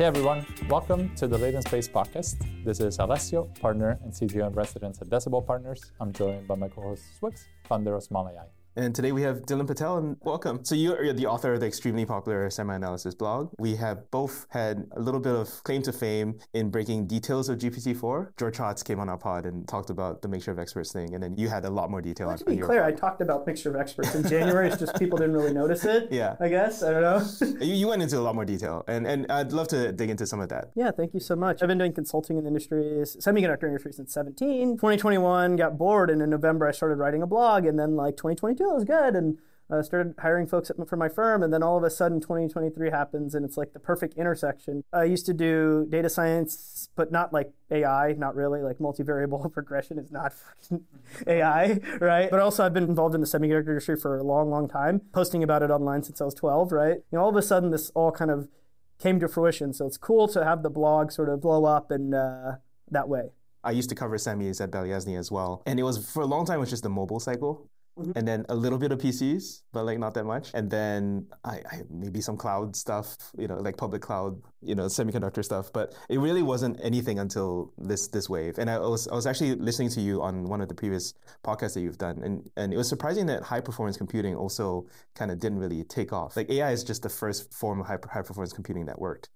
Hey everyone, welcome to the Latent Space podcast. This is Alessio, partner and CTO in residence at Decibel Partners. I'm joined by my co-host Swyx, founder of Smol AI. And today we have Dylan Patel, and welcome. So you're the author of the extremely popular SemiAnalysis blog. We have both had a little bit of claim to fame in breaking details of GPT-4. George Hotz came on our pod and talked about the mixture of experts thing, and then you had a lot more detail. Well, to be clear, I talked about mixture of experts in January. it's just people didn't really notice it. Yeah, I guess I don't know. you, you went into a lot more detail, and and I'd love to dig into some of that. Yeah, thank you so much. I've been doing consulting in the industry, semiconductor industry since 17. 2021, got bored, and in November I started writing a blog, and then like 2022 was good, and uh, started hiring folks for my firm, and then all of a sudden 2023 happens, and it's like the perfect intersection. I used to do data science, but not like AI, not really. Like multivariable regression is not AI, right? But also I've been involved in the semiconductor industry for a long, long time, posting about it online since I was 12, right? You know, all of a sudden this all kind of came to fruition. So it's cool to have the blog sort of blow up and uh, that way. I used to cover semis at Balyasny as well. And it was, for a long time, it was just the mobile cycle. Mm-hmm. And then a little bit of PCs, but like not that much. And then I, I, maybe some cloud stuff, you know, like public cloud, you know, semiconductor stuff. But it really wasn't anything until this this wave. And I was I was actually listening to you on one of the previous podcasts that you've done, and and it was surprising that high performance computing also kind of didn't really take off. Like AI is just the first form of high high performance computing that worked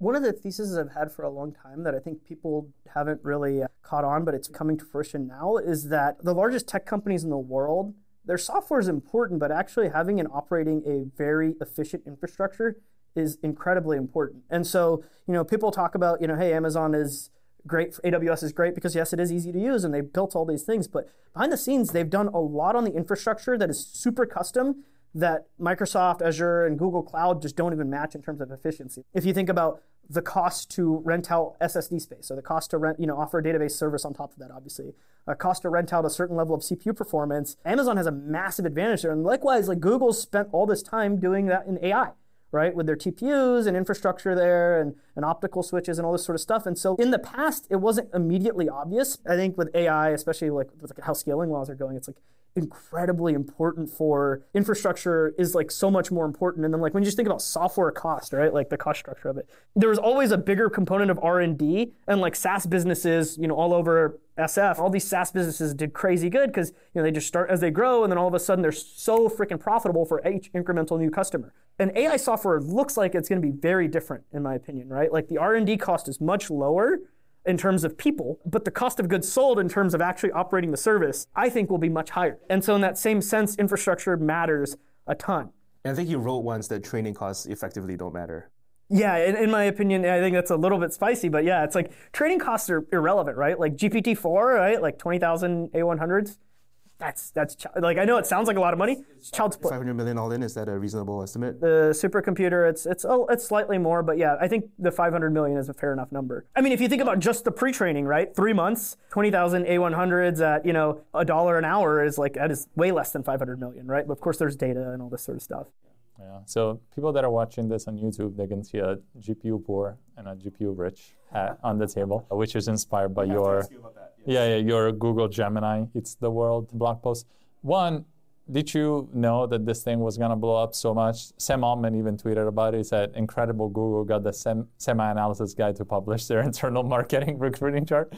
one of the theses I've had for a long time that I think people haven't really uh, caught on, but it's coming to fruition now, is that the largest tech companies in the world, their software is important, but actually having and operating a very efficient infrastructure is incredibly important. And so, you know, people talk about, you know, hey, Amazon is great, AWS is great because yes, it is easy to use and they've built all these things, but behind the scenes, they've done a lot on the infrastructure that is super custom that Microsoft, Azure, and Google Cloud just don't even match in terms of efficiency. If you think about the cost to rent out SSD space, so the cost to rent, you know, offer a database service on top of that, obviously, a cost to rent out a certain level of CPU performance, Amazon has a massive advantage there. And likewise, like Google spent all this time doing that in AI right? With their TPUs and infrastructure there and, and optical switches and all this sort of stuff. And so in the past, it wasn't immediately obvious. I think with AI, especially like with like how scaling laws are going, it's like incredibly important for infrastructure is like so much more important and then like when you just think about software cost right like the cost structure of it there was always a bigger component of r&d and like saas businesses you know all over SF, all these SaaS businesses did crazy good because you know they just start as they grow, and then all of a sudden they're so freaking profitable for each incremental new customer. And AI software looks like it's going to be very different, in my opinion, right? Like the R&D cost is much lower in terms of people, but the cost of goods sold in terms of actually operating the service, I think will be much higher. And so in that same sense, infrastructure matters a ton. And I think you wrote once that training costs effectively don't matter. Yeah, in, in, my opinion, I think that's a little bit spicy, but yeah, it's like training costs are irrelevant, right? Like GPT-4, right? Like 20,000 A100s. That's that's like I know it sounds like a lot of money. It's child's play. 500 million all in is that a reasonable estimate? The supercomputer, it's it's oh, it's slightly more, but yeah, I think the 500 million is a fair enough number. I mean, if you think about just the pre-training, right? Three months, 20,000 A100s at you know a dollar an hour is like that is way less than 500 million, right? But of course, there's data and all this sort of stuff. Yeah. So people that are watching this on YouTube, they can see a GPU poor and a GPU rich hat on the table, which is inspired by your you yes. yeah, yeah your Google Gemini. It's the world blog post. One, did you know that this thing was going to blow up so much? Sam Altman even tweeted about it. He said, incredible Google got the sem- semi-analysis guy to publish their internal marketing recruiting chart.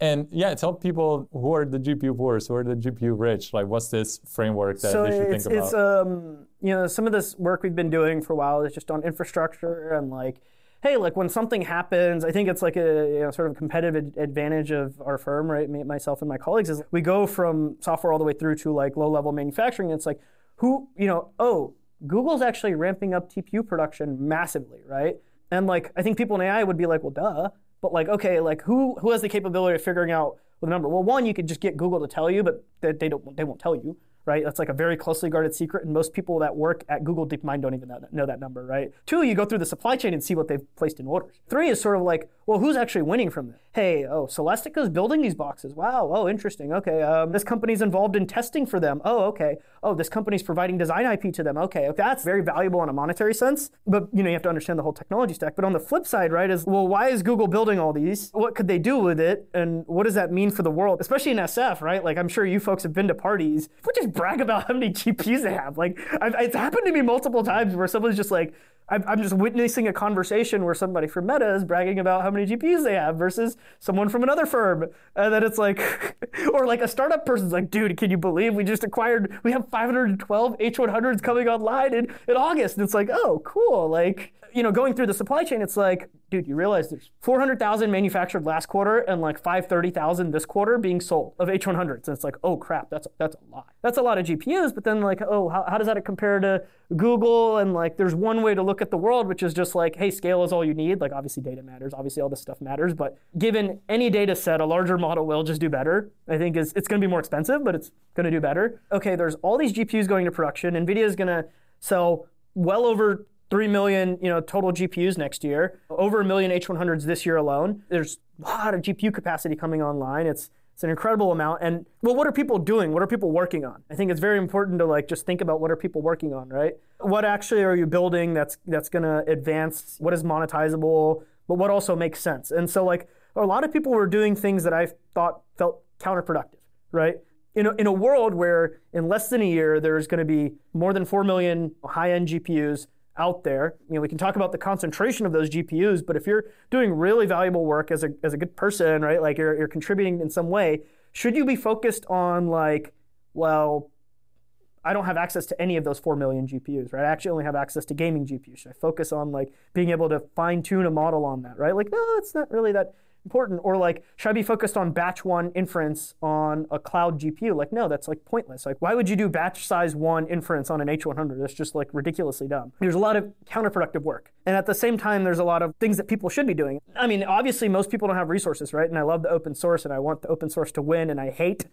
And yeah, tell people who are the GPU poor, who are the GPU rich. Like, what's this framework that so they should think about? It's, um, you know, some of this work we've been doing for a while is just on infrastructure and like – hey, like when something happens, I think it's like a you know, sort of competitive advantage of our firm, right? Me, myself and my colleagues is we go from software all the way through to like low level manufacturing. And It's like who, you know, oh, Google's actually ramping up TPU production massively, right? And like I think people in AI would be like, well, duh. But like, okay, like who who has the capability of figuring out the number? Well, one, you could just get Google to tell you, but they, they don't they won't tell you right? That's like a very closely guarded secret, and most people that work at Google DeepMind don't even know that number, right? Two, you go through the supply chain and see what they've placed in orders. Three is sort of like, well, who's actually winning from this? Hey, oh, Celestica's building these boxes. Wow, oh, interesting. Okay, um, this company's involved in testing for them. Oh, okay. Oh, this company's providing design IP to them. Okay, that's very valuable in a monetary sense, but you know you have to understand the whole technology stack. But on the flip side, right, is well, why is Google building all these? What could they do with it, and what does that mean for the world, especially in SF, right? Like I'm sure you folks have been to parties. We just brag about how many GPUs they have. Like I've, it's happened to me multiple times where someone's just like, I'm just witnessing a conversation where somebody from Meta is bragging about how many GPUs they have versus someone from another firm. And then it's like, or like a startup person's like, dude, can you believe we just acquired, we have 512 H100s coming online in, in August. And it's like, oh, cool. Like, you know, going through the supply chain, it's like, dude, you realize there's 400,000 manufactured last quarter and like 530,000 this quarter being sold of H100s. And it's like, oh crap, that's that's a lot. That's a lot of GPUs. But then like, oh, how, how does that compare to Google? And like, there's one way to look at the world, which is just like, hey, scale is all you need. Like, obviously data matters. Obviously all this stuff matters. But given any data set, a larger model will just do better. I think is it's going to be more expensive, but it's going to do better. Okay, there's all these GPUs going to production. NVIDIA is going to sell well over 3 million you know, total GPUs next year, over a million H100s this year alone. There's a lot of GPU capacity coming online. It's, it's an incredible amount. And well, what are people doing? What are people working on? I think it's very important to like just think about what are people working on, right? What actually are you building that's that's gonna advance? What is monetizable? But what also makes sense? And so like a lot of people were doing things that I thought felt counterproductive, right? In a, in a world where in less than a year there's going to be more than 4 million high-end GPUs out there. You know, we can talk about the concentration of those GPUs, but if you're doing really valuable work as a, as a good person, right, like you're, you're contributing in some way, should you be focused on like, well, I don't have access to any of those 4 million GPUs, right? I actually only have access to gaming GPUs. Should I focus on like being able to fine tune a model on that, right? Like, no, it's not really that important. Or like, should I be focused on batch one inference on a cloud GPU? Like, no, that's like pointless. Like, why would you do batch size one inference on an H100? That's just like ridiculously dumb. There's a lot of counterproductive work. And at the same time, there's a lot of things that people should be doing. I mean, obviously, most people don't have resources, right? And I love the open source and I want the open source to win and I hate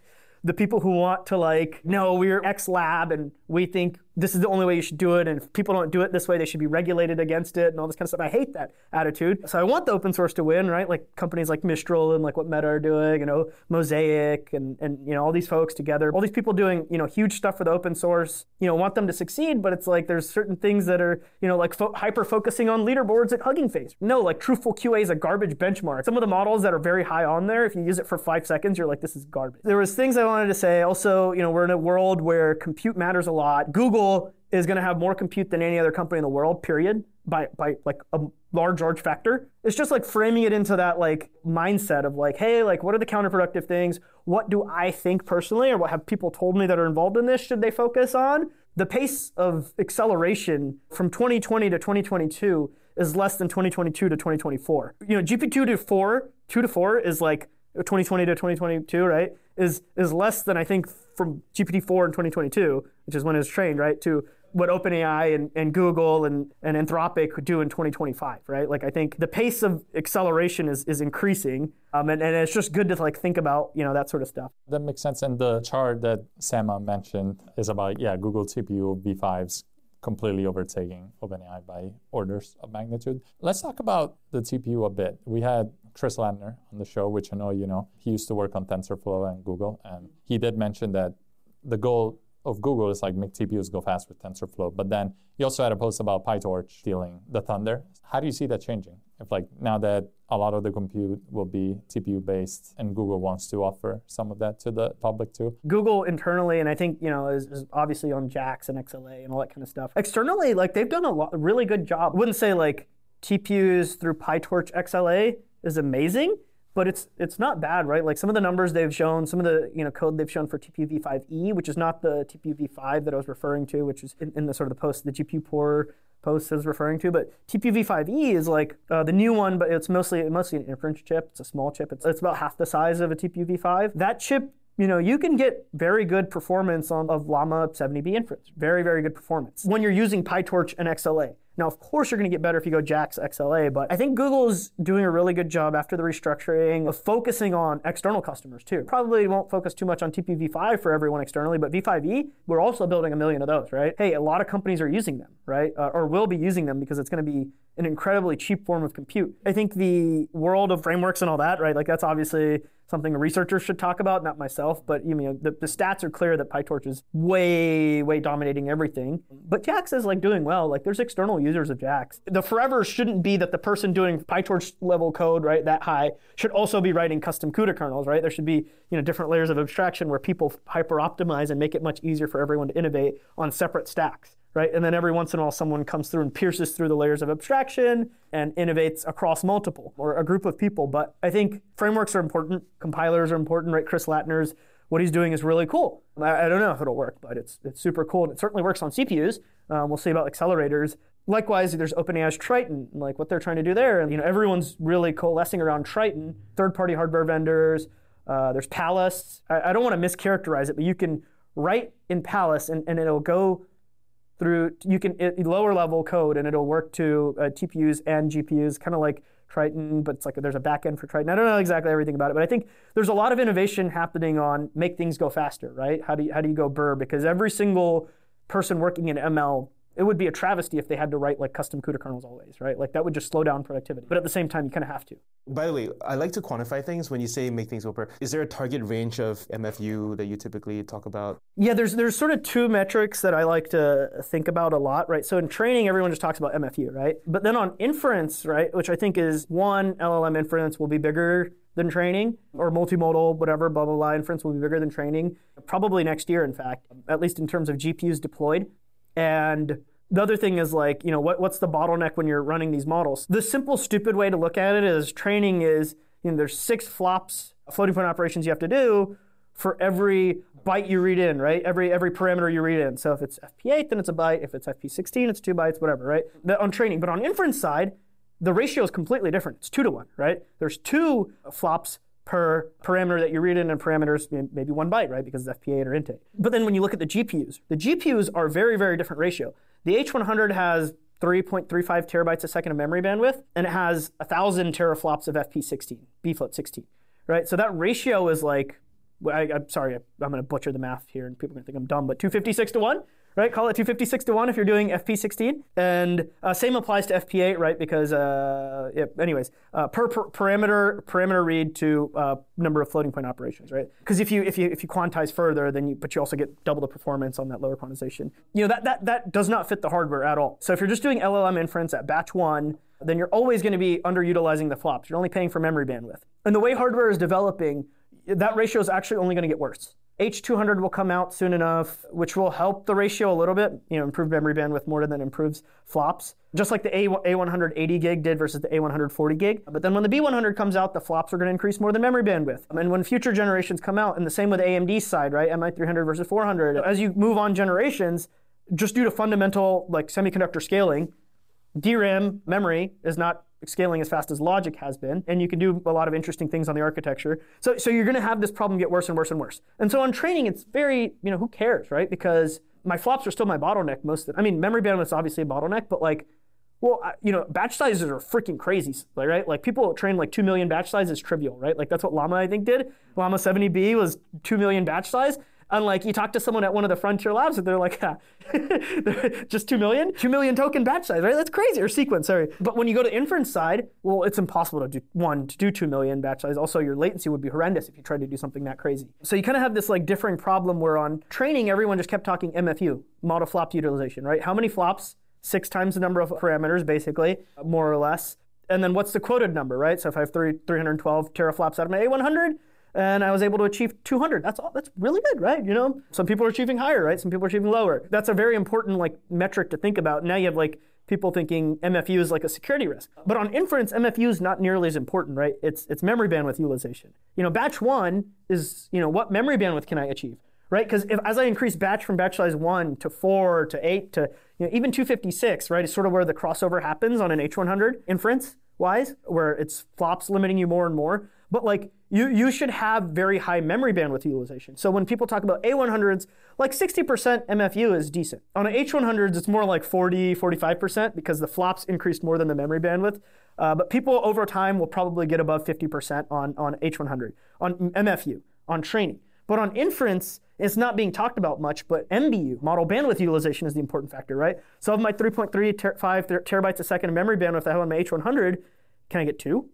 the people who want to like, no, we're X lab and we think this is the only way you should do it, and if people don't do it this way, they should be regulated against it, and all this kind of stuff. I hate that attitude. So I want the open source to win, right? Like companies like Mistral and like what Meta are doing, you know, Mosaic and and you know all these folks together, all these people doing you know huge stuff for the open source. You know, want them to succeed, but it's like there's certain things that are you know like fo- hyper focusing on leaderboards at Hugging Face. No, like Truthful QA is a garbage benchmark. Some of the models that are very high on there, if you use it for five seconds, you're like, this is garbage. There was things I wanted to say. Also, you know, we're in a world where compute matters a lot. Google is going to have more compute than any other company in the world, period, by, by like a large, large factor. It's just like framing it into that like mindset of like, hey, like what are the counterproductive things? What do I think personally, or what have people told me that are involved in this should they focus on? The pace of acceleration from 2020 to 2022 is less than 2022 to 2024. You know, GP2 to 4, 2 to 4 is like 2020 to 2022, right? Is is less than I think from GPT-4 in 2022, which is when it was trained, right, to what OpenAI and, and Google and, and Anthropic do in 2025, right? Like I think the pace of acceleration is, is increasing, um, and, and it's just good to like think about you know that sort of stuff. That makes sense. And the chart that Sama mentioned is about yeah Google TPU V5s completely overtaking OpenAI by orders of magnitude. Let's talk about the TPU a bit. We had Chris Lattner on the show, which I know you know. He used to work on TensorFlow and Google, and he did mention that the goal of Google is like make TPUs go fast with TensorFlow. But then you also had a post about PyTorch stealing the thunder. How do you see that changing? If like now that a lot of the compute will be TPU based and Google wants to offer some of that to the public too? Google internally, and I think, you know, is, is obviously on JAX and XLA and all that kind of stuff. Externally, like they've done a, lot, really good job. I wouldn't say like TPUs through PyTorch XLA is amazing, but it's it's not bad, right? Like some of the numbers they've shown, some of the you know code they've shown for TPU-v5e, which is not the TPU-v5 that I was referring to, which is in, in the sort of the post the GPU poor post is referring to. But TPU-v5e is like uh, the new one, but it's mostly mostly an inference chip. It's a small chip. It's, it's about half the size of a TPU-v5. That chip you know, you can get very good performance on of Llama 70B inference. Very, very good performance when you're using PyTorch and XLA. Now, of course, you're going to get better if you go JAX XLA, but I think Google's doing a really good job after the restructuring of focusing on external customers too. Probably won't focus too much on TPU v5 for everyone externally, but V5e, we're also building a million of those, right? Hey, a lot of companies are using them, right? Uh, or will be using them because it's going to be an incredibly cheap form of compute. I think the world of frameworks and all that, right? Like that's obviously something a researcher should talk about, not myself. But you know, the, the stats are clear that PyTorch is way, way dominating everything. Mm-hmm. But JAX is like doing well. Like there's external users of JAX. The forever shouldn't be that the person doing PyTorch level code, right, that high, should also be writing custom CUDA kernels, right? There should be you know different layers of abstraction where people hyper optimize and make it much easier for everyone to innovate on separate stacks right? And then every once in a while, someone comes through and pierces through the layers of abstraction and innovates across multiple or a group of people. But I think frameworks are important, compilers are important, right? Chris Lattner's what he's doing is really cool. I, I don't know if it'll work, but it's it's super cool, and it certainly works on CPUs. Um, we'll see about accelerators. Likewise, there's OpenAI's Triton, like what they're trying to do there. And you know, everyone's really coalescing around Triton. Third-party hardware vendors. Uh, there's Pallas. I, I don't want to mischaracterize it, but you can write in Pallas, and, and it'll go through. You can it, lower level code, and it'll work to uh, TPUs and GPUs, kind of like Triton, but it's like there's a backend for Triton. I don't know exactly everything about it, but I think there's a lot of innovation happening on make things go faster, right? How do you, how do you go burr? Because every single person working in ML it would be a travesty if they had to write like custom CUDA kernels always, right? Like that would just slow down productivity. But at the same time, you kind of have to. By the way, I like to quantify things when you say make things go per. Is there a target range of MFU that you typically talk about? Yeah, there's there's sort of two metrics that I like to think about a lot, right? So in training, everyone just talks about MFU, right? But then on inference, right, which I think is one LLM inference will be bigger than training, or multimodal, whatever, blah, blah, blah, inference will be bigger than training, probably next year, in fact, at least in terms of GPUs deployed. And the other thing is like, you know, what, what's the bottleneck when you're running these models? The simple, stupid way to look at it is training is, you know, there's six flops, floating point operations you have to do for every byte you read in, right? Every every parameter you read in. So if it's FP8, then it's a byte. If it's FP16, it's two bytes, whatever, right? on training. But on inference side, the ratio is completely different. It's two to one, right? There's two flops per parameter that you read in and parameters maybe one byte, right? Because it's FP8 or int8. But then when you look at the GPUs, the GPUs are very, very different ratio. The H100 has 3.35 terabytes a second of memory bandwidth, and it has 1,000 teraflops of FP16, bfloat 16, right? So that ratio is like, I, am sorry, I'm going to butcher the math here, and people are going to think I'm dumb, but 256 to 1, right? Call it 256 to 1 if you're doing FP16. And uh, same applies to FP8, right? Because, uh, yeah, anyways, uh, per, per, parameter parameter read to uh, number of floating point operations, right? Because if you if you if you quantize further, then you but you also get double the performance on that lower quantization. You know that that that does not fit the hardware at all. So if you're just doing LLM inference at batch one, then you're always going to be underutilizing the flops. You're only paying for memory bandwidth. And the way hardware is developing, that ratio is actually only going to get worse. H200 will come out soon enough, which will help the ratio a little bit, you know, improve memory bandwidth more than improves flops. Just like the A- A180 gig did versus the A140 gig. But then when the B100 comes out, the flops are going to increase more than memory bandwidth. And when future generations come out, and the same with AMD's side, right? MI300 versus 400. As you move on generations, just due to fundamental like semiconductor scaling, DRAM memory is not scaling as fast as logic has been, and you can do a lot of interesting things on the architecture. So, so you're going to have this problem get worse and worse and worse. And so on training, it's very, you know, who cares, right? Because my flops are still my bottleneck most of the, I mean, memory bandwidth is obviously a bottleneck, but like, well, you know, batch sizes are freaking crazy, right? Like people train like 2 million batch size is trivial, right? Like that's what Llama, I think, did. Llama 70B was 2 million batch size. Unlike you talk to someone at one of the frontier labs and they're like, just 2 million? 2 million token batch size, right? That's crazy. Or sequence, sorry. But when you go to inference side, well, it's impossible to do, one, to do 2 million batch size. Also, your latency would be horrendous if you tried to do something that crazy. So you kind of have this like differing problem where on training, everyone just kept talking MFU, model flop utilization, right? How many flops? Six times the number of parameters, basically, more or less. And then what's the quoted number, right? So if I have 3, 312 teraflops out of my A100, and I was able to achieve 200. That's all, that's really good, right? You know, some people are achieving higher, right? Some people are achieving lower. That's a very important like metric to think about. Now you have like people thinking MFU is like a security risk. But on inference, MFU is not nearly as important, right? It's it's memory bandwidth utilization. You know, batch one is you know what memory bandwidth can I achieve, right? Because if as I increase batch from batch size one to four to eight to you know even 256, right, is sort of where the crossover happens on an H100 inference wise, where it's flops limiting you more and more. But like you, you should have very high memory bandwidth utilization. So when people talk about A100s, like 60% MFU is decent. On an H100s, it's more like 40, 45% because the flops increased more than the memory bandwidth. Uh, but people over time will probably get above 50% on, on H100, on MFU, on training. But on inference, it's not being talked about much, but MBU, model bandwidth utilization, is the important factor, right? So of my 3.35 ter- terabytes a second of memory bandwidth I have on my H100, can I get two?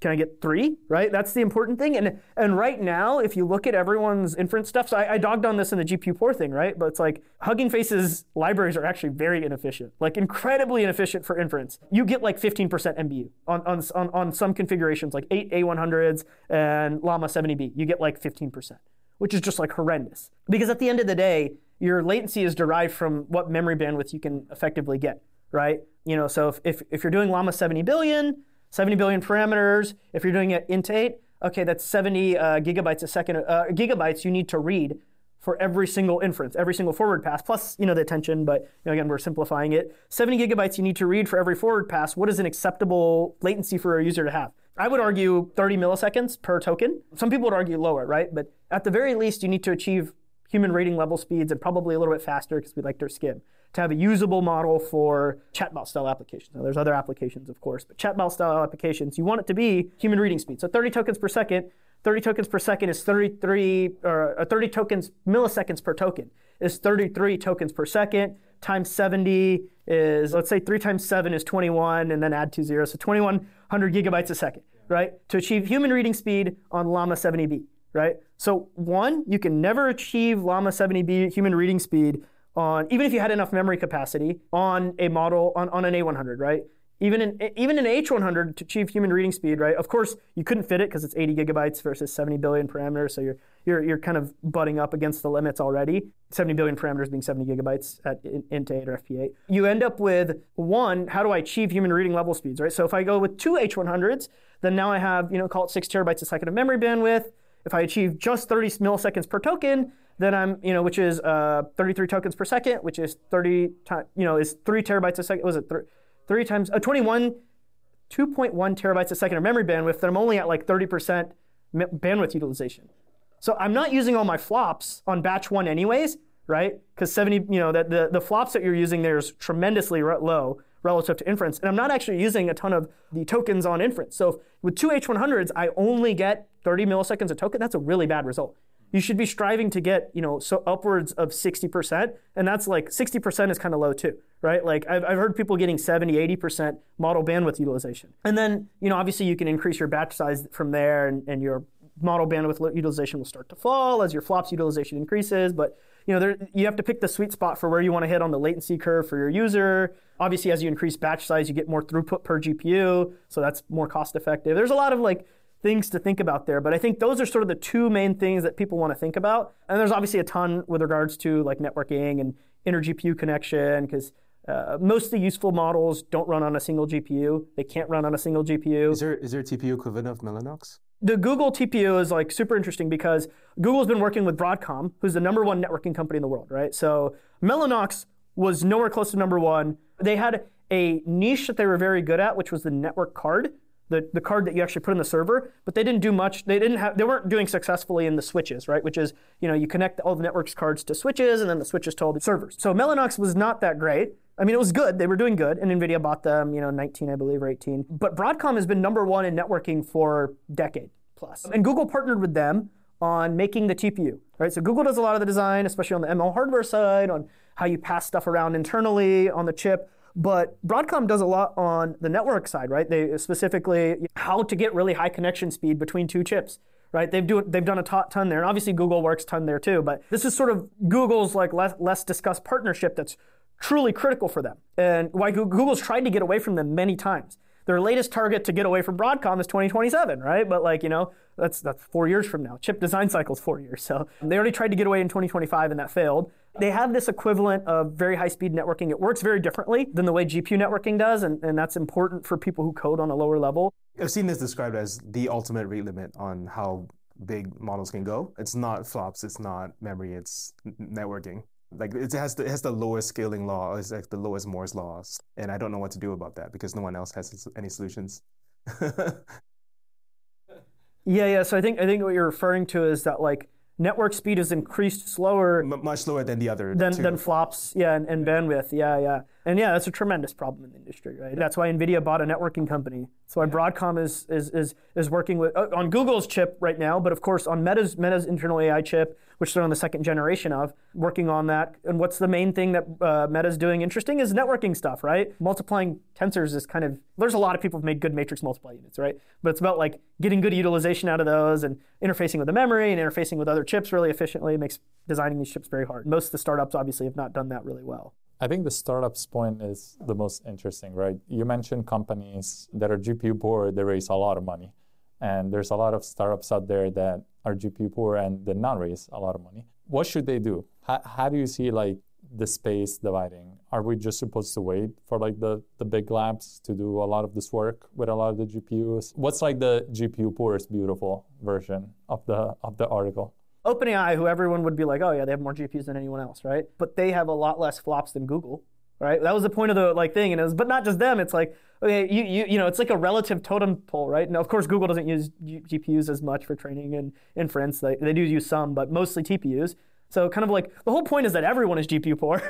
Can I get three? Right? That's the important thing. And and right now, if you look at everyone's inference stuff, so I, I dogged on this in the GPU poor thing, right? But it's like Hugging Face's libraries are actually very inefficient, like incredibly inefficient for inference. You get like 15% MBU on, on, on, on some configurations, like eight A100s and Llama 70B. You get like 15%, which is just like horrendous. Because at the end of the day, your latency is derived from what memory bandwidth you can effectively get, right? You know, so if, if, if you're doing Llama 70 billion, 70 billion parameters, if you're doing it int 8, okay, that's 70 uh, gigabytes a second, uh, gigabytes you need to read for every single inference, every single forward pass, plus you know the attention. But you know, again, we're simplifying it. 70 gigabytes you need to read for every forward pass. What is an acceptable latency for a user to have? I would argue 30 milliseconds per token. Some people would argue lower, right? But at the very least, you need to achieve human reading level speeds and probably a little bit faster because we like to skim to have a usable model for chatbot style applications. Now, there's other applications, of course, but chatbot style applications, you want it to be human reading speed. So 30 tokens per second, 30 tokens per second is 33, or uh, 30 tokens milliseconds per token is 33 tokens per second times 70 is, let's say 3 times 7 is 21, and then add two zeros, so 2100 gigabytes a second, right? To achieve human reading speed on Llama 70B, right? So one, you can never achieve Llama 70B human reading speed on, even if you had enough memory capacity on a model, on, on an A100, right? Even in even in H100 to achieve human reading speed, right? Of course, you couldn't fit it because it's 80 gigabytes versus 70 billion parameters, so you're you're you're kind of butting up against the limits already. 70 billion parameters being 70 gigabytes at int8 or FP8. You end up with one, how do I achieve human reading level speeds, right? So if I go with two H100s, then now I have, you know, call it six terabytes a second of memory bandwidth. If I achieve just 30 milliseconds per token, then I'm, you know, which is uh, 33 tokens per second, which is 30, times, you know, is three terabytes a second. Was it three, three times, uh, 21, 2.1 terabytes a second of memory bandwidth, then I'm only at like 30% bandwidth utilization. So I'm not using all my flops on batch one anyways, right? Because 70, you know, that the, the flops that you're using there is tremendously low relative to inference. And I'm not actually using a ton of the tokens on inference. So with two H100s, I only get 30 milliseconds a token. That's a really bad result you should be striving to get, you know, so upwards of 60%. And that's like 60% is kind of low too, right? Like I've, I've heard people getting 70, 80% model bandwidth utilization. And then, you know, obviously you can increase your batch size from there and, and your model bandwidth utilization will start to fall as your flops utilization increases. But you know, there, you have to pick the sweet spot for where you want to hit on the latency curve for your user. Obviously, as you increase batch size, you get more throughput per GPU, so that's more cost effective. There's a lot of like things to think about there. But I think those are sort of the two main things that people want to think about. And there's obviously a ton with regards to like networking and inter GPU connection because uh, most of the useful models don't run on a single GPU. They can't run on a single GPU. Is there is there a TPU equivalent of Mellanox? The Google TPU is like super interesting because Google's been working with Broadcom, who's the number one networking company in the world, right? So Mellanox was nowhere close to number one. They had a niche that they were very good at, which was the network card the, the card that you actually put in the server, but they didn't do much. They didn't have they weren't doing successfully in the switches, right? Which is, you know, you connect all the network's cards to switches and then the switches to all the servers. So Mellanox was not that great. I mean, it was good. They were doing good, and NVIDIA bought them, you know, 19, I believe, or 18. But Broadcom has been number one in networking for decade plus. And Google partnered with them on making the TPU, right? So Google does a lot of the design, especially on the ML hardware side, on how you pass stuff around internally on the chip. But Broadcom does a lot on the network side, right? They specifically how to get really high connection speed between two chips, right? They've do they've done a ton there, and obviously Google works ton there too. But this is sort of Google's like less, less discussed partnership that's truly critical for them, and why Google's tried to get away from them many times. Their latest target to get away from Broadcom is 2027, right? But like you know, that's that's four years from now. Chip design cycle is four years, so they already tried to get away in 2025, and that failed. They have this equivalent of very high speed networking. It works very differently than the way GPU networking does, and, and that's important for people who code on a lower level. I've seen this described as the ultimate rate limit on how big models can go. It's not flops, it's not memory, it's networking. Like it has the, it has the lowest scaling law, it's like the lowest Moore's laws, and I don't know what to do about that because no one else has any solutions. yeah, yeah. So I think I think what you're referring to is that like network speed is increased slower. M- much slower than the other. Than, than flops, yeah, and, and bandwidth, yeah, yeah. And yeah, that's a tremendous problem in the industry, right? That's why NVIDIA bought a networking company. That's why Broadcom is, is, is, is working with, uh, on Google's chip right now, but of course on Meta's, Meta's internal AI chip, which they're on the second generation of, working on that. And what's the main thing that uh, Meta's doing interesting is networking stuff, right? Multiplying tensors is kind of, there's a lot of people who've made good matrix multiply units, right? But it's about like getting good utilization out of those and interfacing with the memory and interfacing with other chips really efficiently. It makes designing these chips very hard. Most of the startups obviously have not done that really well. I think the startups point is the most interesting, right? You mentioned companies that are GPU poor, they raise a lot of money. And there's a lot of startups out there that are GPU poor and did not raise a lot of money. what should they do? How, how do you see like the space dividing? Are we just supposed to wait for like the, the big labs to do a lot of this work with a lot of the GPUs? What's like the GPU poorest beautiful version of the of the article? OpenAI, who everyone would be like, oh yeah, they have more GPUs than anyone else, right? But they have a lot less flops than Google, right? That was the point of the like thing, and it was, but not just them. It's like, okay, you you you know, it's like a relative totem pole, right? Now, of course, Google doesn't use G- GPUs as much for training and inference. They they do use some, but mostly TPUs. So kind of like the whole point is that everyone is GPU poor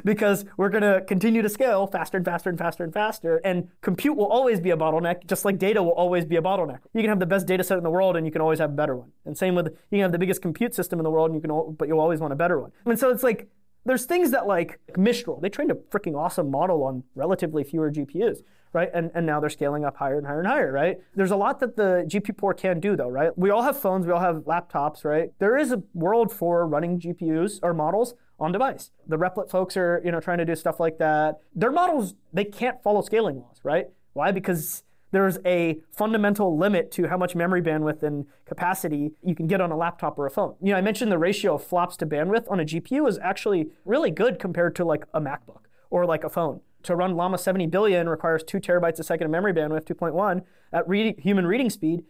because we're going to continue to scale faster and faster and faster and faster. And compute will always be a bottleneck, just like data will always be a bottleneck. You can have the best data set in the world and you can always have a better one. And same with you can have the biggest compute system in the world and you can, but you'll always want a better one. And so it's like there's things that like Mistral, they trained a freaking awesome model on relatively fewer GPUs right? And, and now they're scaling up higher and higher and higher, right? There's a lot that the GPU poor can do though, right? We all have phones, we all have laptops, right? There is a world for running GPUs or models on device. The Replit folks are, you know, trying to do stuff like that. Their models, they can't follow scaling laws, right? Why? Because there's a fundamental limit to how much memory bandwidth and capacity you can get on a laptop or a phone. You know, I mentioned the ratio of flops to bandwidth on a GPU is actually really good compared to like a MacBook or like a phone to run Llama 70 billion requires two terabytes a second of memory bandwidth, 2.1 at read, human reading speed.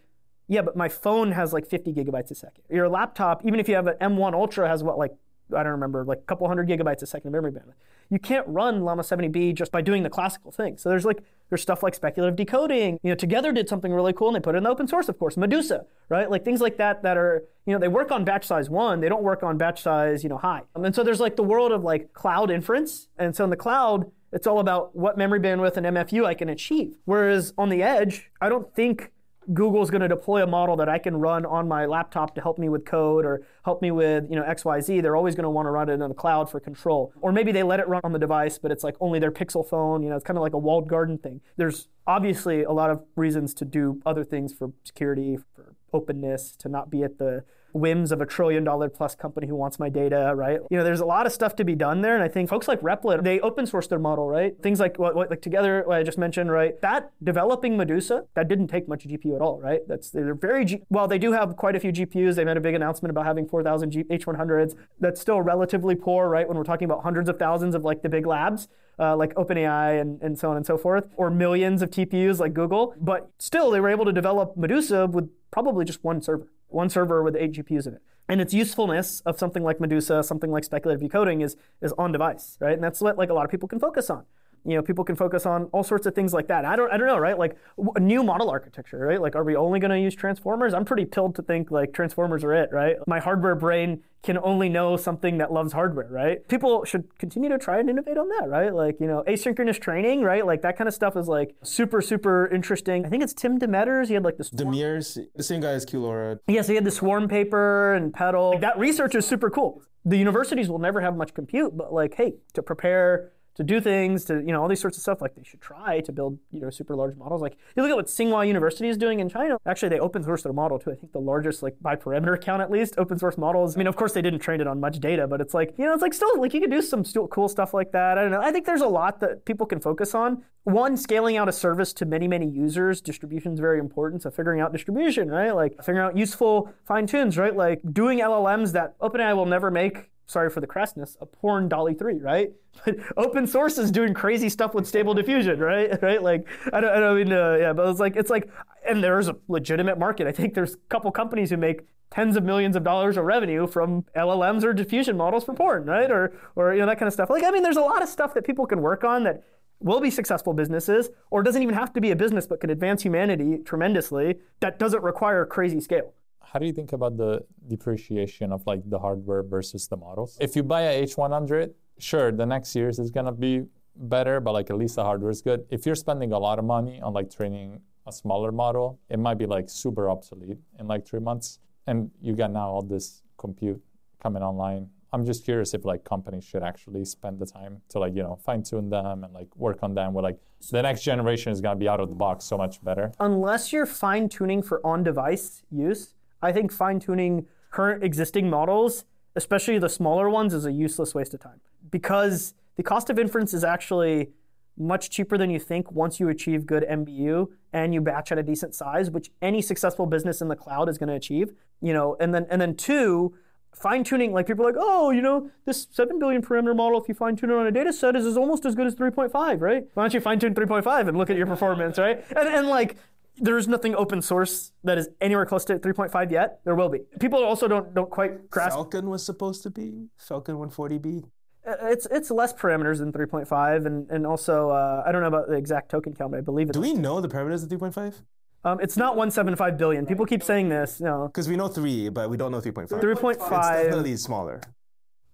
Yeah, but my phone has like 50 gigabytes a second. Your laptop, even if you have an M1 Ultra, has what like I don't remember, like a couple hundred gigabytes a second of memory bandwidth. You can't run Llama 70B just by doing the classical thing. So there's like there's stuff like speculative decoding. You know, Together did something really cool and they put it in the open source, of course. Medusa, right? Like things like that that are you know they work on batch size one, they don't work on batch size you know high. Um, and so there's like the world of like cloud inference, and so in the cloud it's all about what memory bandwidth and MFU I can achieve. Whereas on the edge, I don't think Google's going to deploy a model that I can run on my laptop to help me with code or help me with you know XYZ. They're always going to want to run it in the cloud for control. Or maybe they let it run on the device, but it's like only their Pixel phone. You know, it's kind of like a walled garden thing. There's obviously a lot of reasons to do other things for security, for openness, to not be at the whims of a trillion dollar plus company who wants my data, right? You know, there's a lot of stuff to be done there. And I think folks like Replit, they open source their model, right? Things like what, what like Together, what I just mentioned, right? That developing Medusa, that didn't take much GPU at all, right? That's they're very G- well, they do have quite a few GPUs. They made a big announcement about having 4,000 G- H100s. That's still relatively poor, right? When we're talking about hundreds of thousands of like the big labs. Uh, like OpenAI and, and so on and so forth, or millions of TPUs like Google. But still, they were able to develop Medusa with probably just one server, one server with eight GPUs in it. And its usefulness of something like Medusa, something like speculative decoding is, is on device, right? And that's what like a lot of people can focus on you know, people can focus on all sorts of things like that. I don't, I don't know, right? Like a new model architecture, right? Like, are we only going to use transformers? I'm pretty pilled to think like transformers are it, right? My hardware brain can only know something that loves hardware, right? People should continue to try and innovate on that, right? Like, you know, asynchronous training, right? Like that kind of stuff is like super, super interesting. I think it's Tim Dettmers. He had like this. Dettmers, the same guy as QLoRa. Yes, he had the swarm paper and PeDAL. Like, that research is super cool. The universities will never have much compute, but like, hey, to prepare to do things, to you know all these sorts of stuff. Like they should try to build you know super large models. Like you look at what Tsinghua University is doing in China. Actually, they open source their model to I think the largest like by perimeter count at least open source models. I mean, of course they didn't train it on much data, but it's like you know it's like still like you could do some still cool stuff like that. I don't know. I think there's a lot that people can focus on. One, scaling out a service to many many users. Distribution is very important. So figuring out distribution, right? Like figuring out useful fine tunes, right? Like doing LLMs that OpenAI will never make sorry for the crassness, a porn DALL-E 3, right? But open source is doing crazy stuff with stable diffusion, right? Right? Like, I don't, I don't mean, uh, yeah, but it's like, it's like, and there's a legitimate market. I think there's a couple companies who make tens of millions of dollars of revenue from LLMs or diffusion models for porn, right? Or, or, you know, that kind of stuff. Like, I mean, there's a lot of stuff that people can work on that will be successful businesses, or doesn't even have to be a business, but can advance humanity tremendously that doesn't require crazy scale how do you think about the depreciation of like the hardware versus the models? If you buy a H100, sure, the next years is gonna be better, but like at least the hardware is good. If you're spending a lot of money on like training a smaller model, it might be like super obsolete in like three months. And you got now all this compute coming online. I'm just curious if like companies should actually spend the time to like, you know, fine tune them and like work on them where like the next generation is gonna be out of the box so much better. Unless you're fine tuning for on device use, I think fine tuning current existing models, especially the smaller ones, is a useless waste of time because the cost of inference is actually much cheaper than you think once you achieve good MBU and you batch at a decent size, which any successful business in the cloud is going to achieve. You know, and then and then two, fine tuning, like people are like, oh, you know, this 7 billion parameter model, if you fine tune it on a data set, is, is almost as good as 3.5, right? Why don't you fine tune 3.5 and look at your performance, right? And, and like, there's nothing open source that is anywhere close to 3.5 yet. There will be. People also don't don't quite grasp. Falcon was supposed to be Falcon 140B. Uh, It's it's less parameters than 3.5, and and also uh, I don't know about the exact token count, but I believe it. Do we know the parameters of 3.5? Um, it's not 175 billion. People keep saying this. No, Because we know three, but we don't know 3.5. 3.5. It's definitely smaller.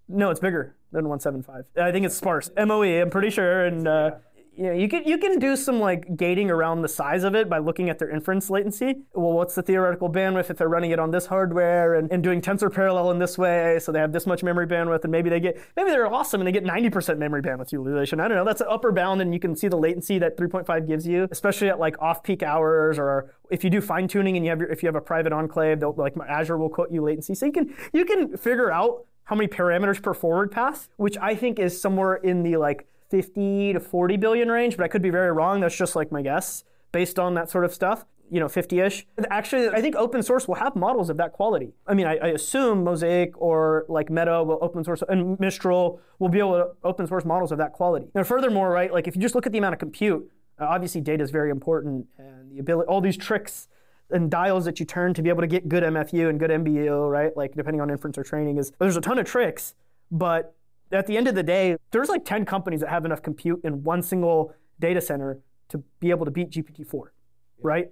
No, it's bigger than 175. I think it's sparse. MOE, I'm pretty sure, and uh, yeah, you can you can do some like gating around the size of it by looking at their inference latency. Well, what's the theoretical bandwidth if they're running it on this hardware and, and doing tensor parallel in this way, so they have this much memory bandwidth, and maybe they get maybe they're awesome and they get 90% memory bandwidth utilization. I don't know. That's an upper bound, and you can see the latency that 3.5 gives you, especially at like off-peak hours or if you do fine tuning and you have your, if you have a private enclave, like Azure will quote you latency, so you can you can figure out how many parameters per forward pass, which I think is somewhere in the like 50 to 40 billion range, but I could be very wrong. That's just like my guess based on that sort of stuff. You know, 50-ish. Actually, I think open source will have models of that quality. I mean, I, I assume Mosaic or like Meta will open source, and Mistral will be able to open source models of that quality. And furthermore, right, like if you just look at the amount of compute, uh, obviously data is very important, and the ability, all these tricks and dials that you turn to be able to get good MFU and good MBU, right? Like depending on inference or training is there's a ton of tricks, but at the end of the day, there's like 10 companies that have enough compute in one single data center to be able to beat GPT-4, right?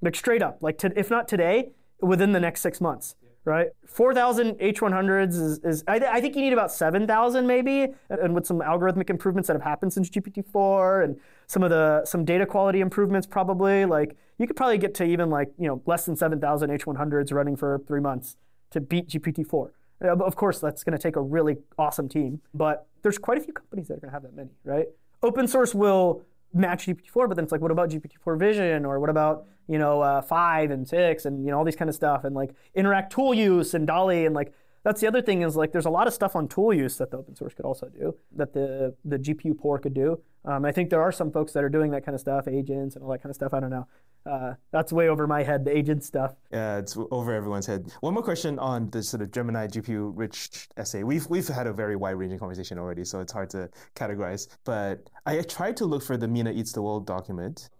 Like straight up, like to, if not today, within the next six months, right? 4,000 H100s is, is I, th- I think you need about 7,000 maybe, and, and with some algorithmic improvements that have happened since GPT-4 and some of the some data quality improvements probably, like you could probably get to even like you know less than 7,000 H100s running for three months to beat GPT-4. Uh, Of course, that's going to take a really awesome team, but there's quite a few companies that are going to have that many, right? Open source will match GPT-4, but then it's like, what about GPT-4 Vision, or what about you know uh, five and six, and you know all these kind of stuff, and like interact tool use and DALL-E, and like that's the other thing is like there's a lot of stuff on tool use that the open source could also do, that the the GPU poor could do. Um, I think there are some folks that are doing that kind of stuff, agents and all that kind of stuff. I don't know. Uh, that's way over my head, the agent stuff. Yeah, it's over everyone's head. One more question on the sort of Gemini GPU rich essay. We've we've had a very wide ranging conversation already, so it's hard to categorize. But I tried to look for the Meena Eats the World document.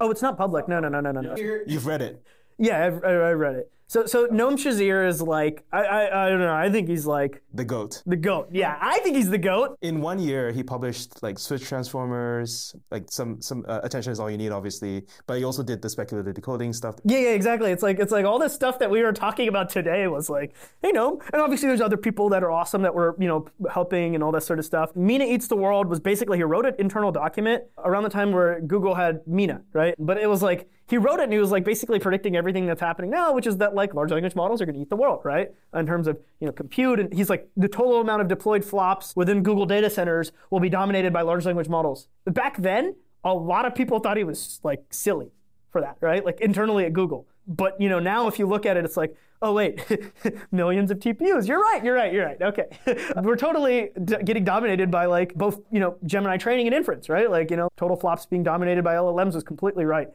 Oh, it's not public. No, no, no, no, no. no. You've read it. Yeah, I've, I I read it. So, so Noam Shazeer is like, I, I, I don't know. I think he's like The goat. the goat. Yeah, I think he's the goat. In one year, he published like switch transformers, like some some uh, attention is all you need, obviously. But he also did the speculative decoding stuff. Yeah, yeah, exactly. It's like it's like all this stuff that we were talking about today was like, hey, no. And obviously, there's other people that are awesome that were you know helping and all that sort of stuff. Meena eats the world was basically he wrote an internal document around the time where Google had Meena, right? But it was like he wrote it and he was like basically predicting everything that's happening now, which is that like large language models are going to eat the world, right? In terms of you know compute, and he's like the total amount of deployed flops within Google data centers will be dominated by large language models. But back then, a lot of people thought he was like silly for that, right? Like internally at Google. But you know now if you look at it, it's like, oh wait, millions of TPUs. You're right. You're right. You're right. Okay, we're totally d- getting dominated by like both you know Gemini training and inference, right? Like you know total flops being dominated by LLMs is completely right.